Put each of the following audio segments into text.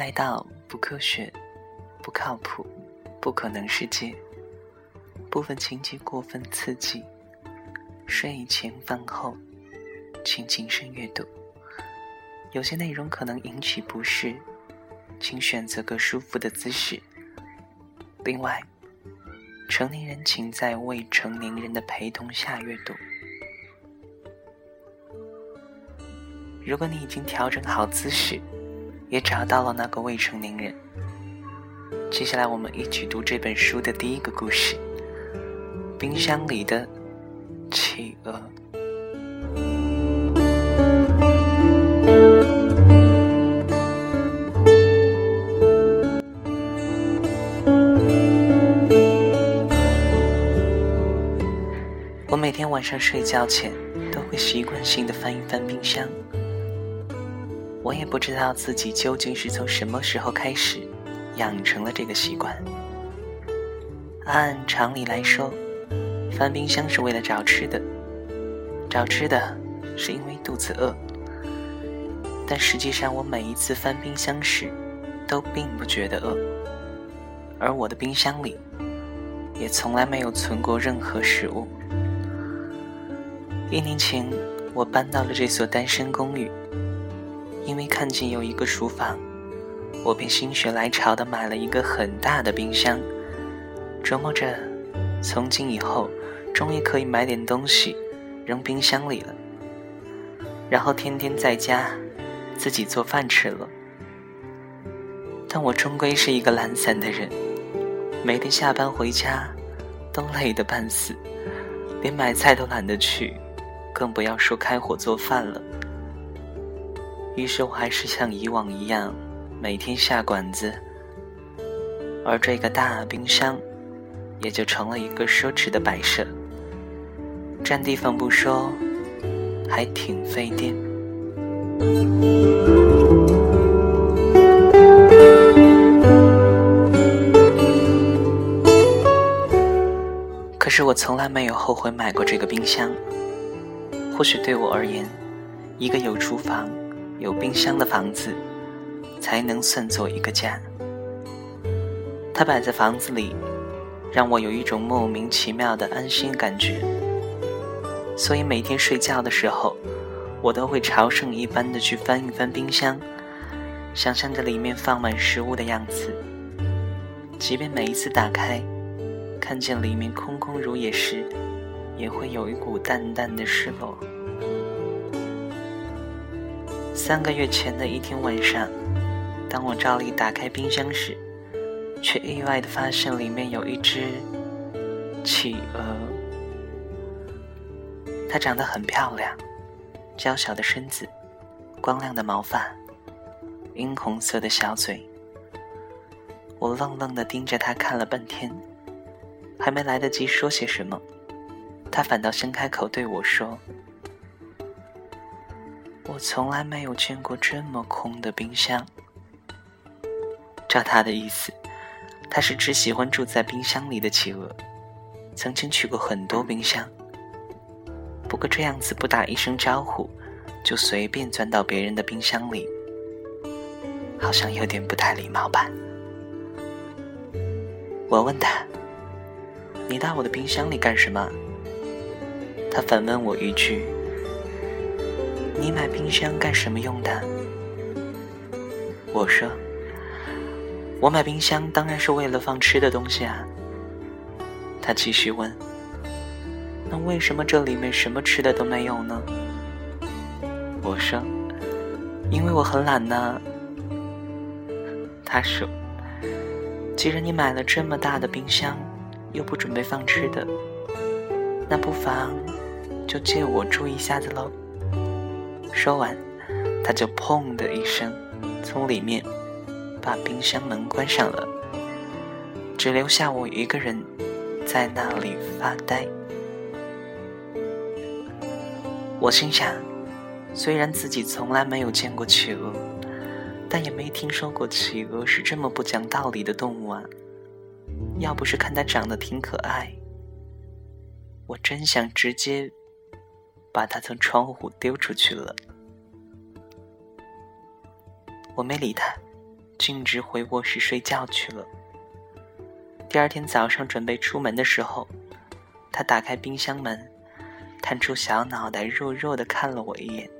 来到不科学、不靠谱、不可能世界。部分情节过分刺激，睡前饭后，请谨慎阅读。有些内容可能引起不适，请选择个舒服的姿势。另外，成年人请在未成年人的陪同下阅读。如果你已经调整好姿势，也找到了那个未成年人，接下来我们一起读这本书的第一个故事：冰箱里的企鹅。我每天晚上睡觉前都会习惯性的翻一翻冰箱。我也不知道自己究竟是从什么时候开始养成了这个习惯。按常理来说，翻冰箱是为了找吃的，找吃的是因为肚子饿。但实际上，我每一次翻冰箱时，都并不觉得饿，而我的冰箱里也从来没有存过任何食物。一年前，我搬到了这所单身公寓。因为看见有一个厨房，我便心血来潮的买了一个很大的冰箱，琢磨着从今以后终于可以买点东西扔冰箱里了，然后天天在家自己做饭吃了。但我终归是一个懒散的人，每天下班回家都累得半死，连买菜都懒得去，更不要说开火做饭了。于是我还是像以往一样，每天下馆子，而这个大冰箱也就成了一个奢侈的摆设，占地方不说，还挺费电。可是我从来没有后悔买过这个冰箱。或许对我而言，一个有厨房。有冰箱的房子，才能算作一个家。它摆在房子里，让我有一种莫名其妙的安心感觉。所以每天睡觉的时候，我都会朝圣一般的去翻一翻冰箱，想象着里面放满食物的样子。即便每一次打开，看见里面空空如也时，也会有一股淡淡的失落。三个月前的一天晚上，当我照例打开冰箱时，却意外的发现里面有一只企鹅。它长得很漂亮，娇小的身子，光亮的毛发，樱红色的小嘴。我愣愣的盯着它看了半天，还没来得及说些什么，它反倒先开口对我说。我从来没有见过这么空的冰箱。照他的意思，他是只喜欢住在冰箱里的企鹅，曾经去过很多冰箱。不过这样子不打一声招呼，就随便钻到别人的冰箱里，好像有点不太礼貌吧？我问他：“你到我的冰箱里干什么？”他反问我一句。你买冰箱干什么用的？我说，我买冰箱当然是为了放吃的东西啊。他继续问，那为什么这里面什么吃的都没有呢？我说，因为我很懒呢。他说，既然你买了这么大的冰箱，又不准备放吃的，那不妨就借我住一下子喽。说完，他就砰的一声，从里面把冰箱门关上了，只留下我一个人在那里发呆。我心想，虽然自己从来没有见过企鹅，但也没听说过企鹅是这么不讲道理的动物啊！要不是看它长得挺可爱，我真想直接。把他从窗户丢出去了。我没理他，径直回卧室睡觉去了。第二天早上准备出门的时候，他打开冰箱门，探出小脑袋，弱弱的看了我一眼，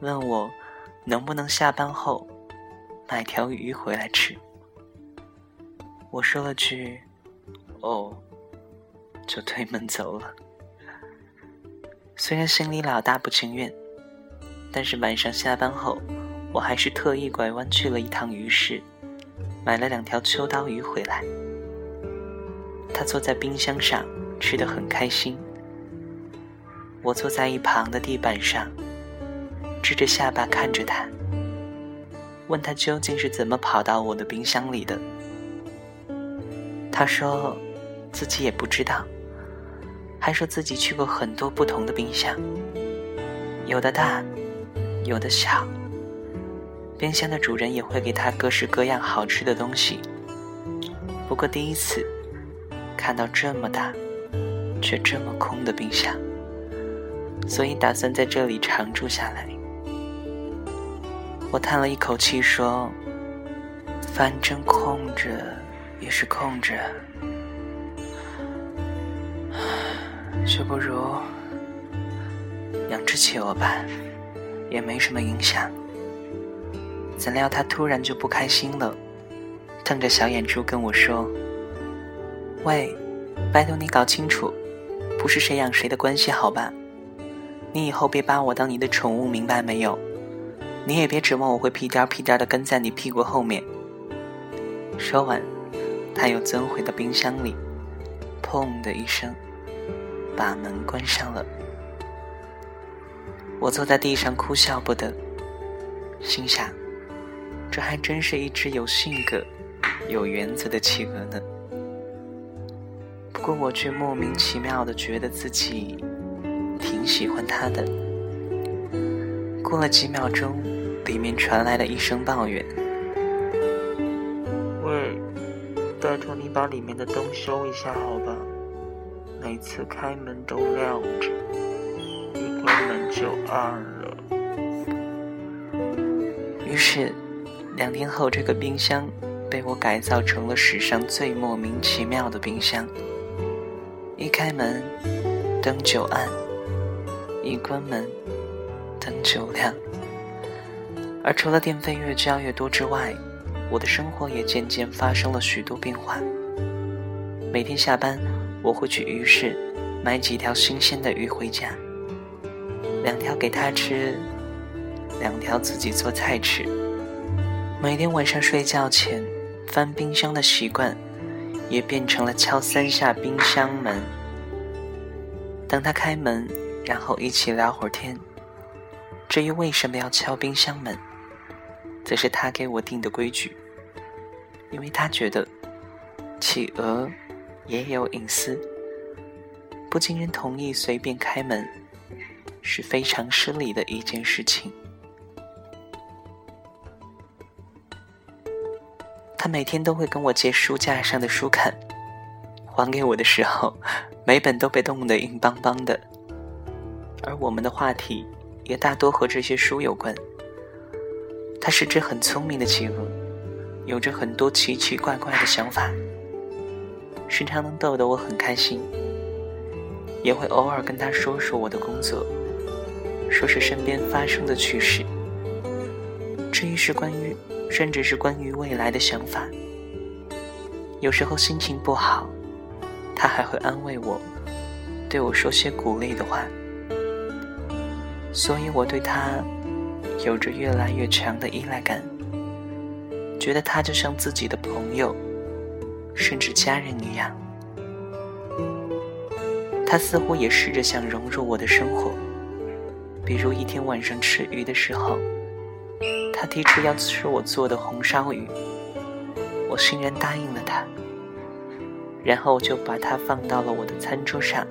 问我能不能下班后买条鱼回来吃。我说了句“哦”，就推门走了。虽然心里老大不情愿，但是晚上下班后，我还是特意拐弯去了一趟鱼市，买了两条秋刀鱼回来。他坐在冰箱上吃得很开心，我坐在一旁的地板上，支着下巴看着他，问他究竟是怎么跑到我的冰箱里的。他说自己也不知道。还说自己去过很多不同的冰箱，有的大，有的小。冰箱的主人也会给他各式各样好吃的东西。不过第一次看到这么大却这么空的冰箱，所以打算在这里常住下来。我叹了一口气说：“反正空着也是空着。”就不如养只企鹅吧，也没什么影响。怎料他突然就不开心了，瞪着小眼珠跟我说：“喂，拜托你搞清楚，不是谁养谁的关系，好吧？你以后别把我当你的宠物，明白没有？你也别指望我会屁颠屁颠的跟在你屁股后面。”说完，他又钻回到冰箱里，砰的一声。把门关上了，我坐在地上哭笑不得，心想：这还真是一只有性格、有原则的企鹅呢。不过我却莫名其妙的觉得自己挺喜欢它的。过了几秒钟，里面传来了一声抱怨：“喂，拜托你把里面的灯修一下，好吧？”每次开门都亮着，一关门就暗了。于是，两天后，这个冰箱被我改造成了史上最莫名其妙的冰箱。一开门，灯就暗；一关门，灯就亮。而除了电费越交越多之外，我的生活也渐渐发生了许多变化。每天下班。我会去鱼市买几条新鲜的鱼回家，两条给他吃，两条自己做菜吃。每天晚上睡觉前翻冰箱的习惯，也变成了敲三下冰箱门，等他开门，然后一起聊会儿天。至于为什么要敲冰箱门，则是他给我定的规矩，因为他觉得企鹅。也有隐私，不经人同意随便开门，是非常失礼的一件事情。他每天都会跟我借书架上的书看，还给我的时候，每本都被冻得硬邦邦的。而我们的话题也大多和这些书有关。他是只很聪明的企鹅，有着很多奇奇怪怪的想法。时常能逗得我很开心，也会偶尔跟他说说我的工作，说说身边发生的趣事。至于是关于，甚至是关于未来的想法。有时候心情不好，他还会安慰我，对我说些鼓励的话。所以我对他有着越来越强的依赖感，觉得他就像自己的朋友。甚至家人一样，他似乎也试着想融入我的生活。比如一天晚上吃鱼的时候，他提出要吃我做的红烧鱼，我欣然答应了他。然后就把它放到了我的餐桌上，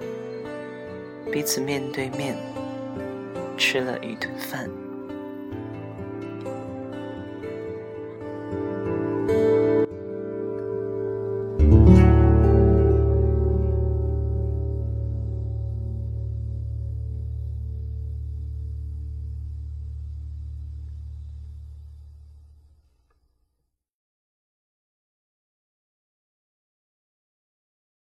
彼此面对面吃了一顿饭。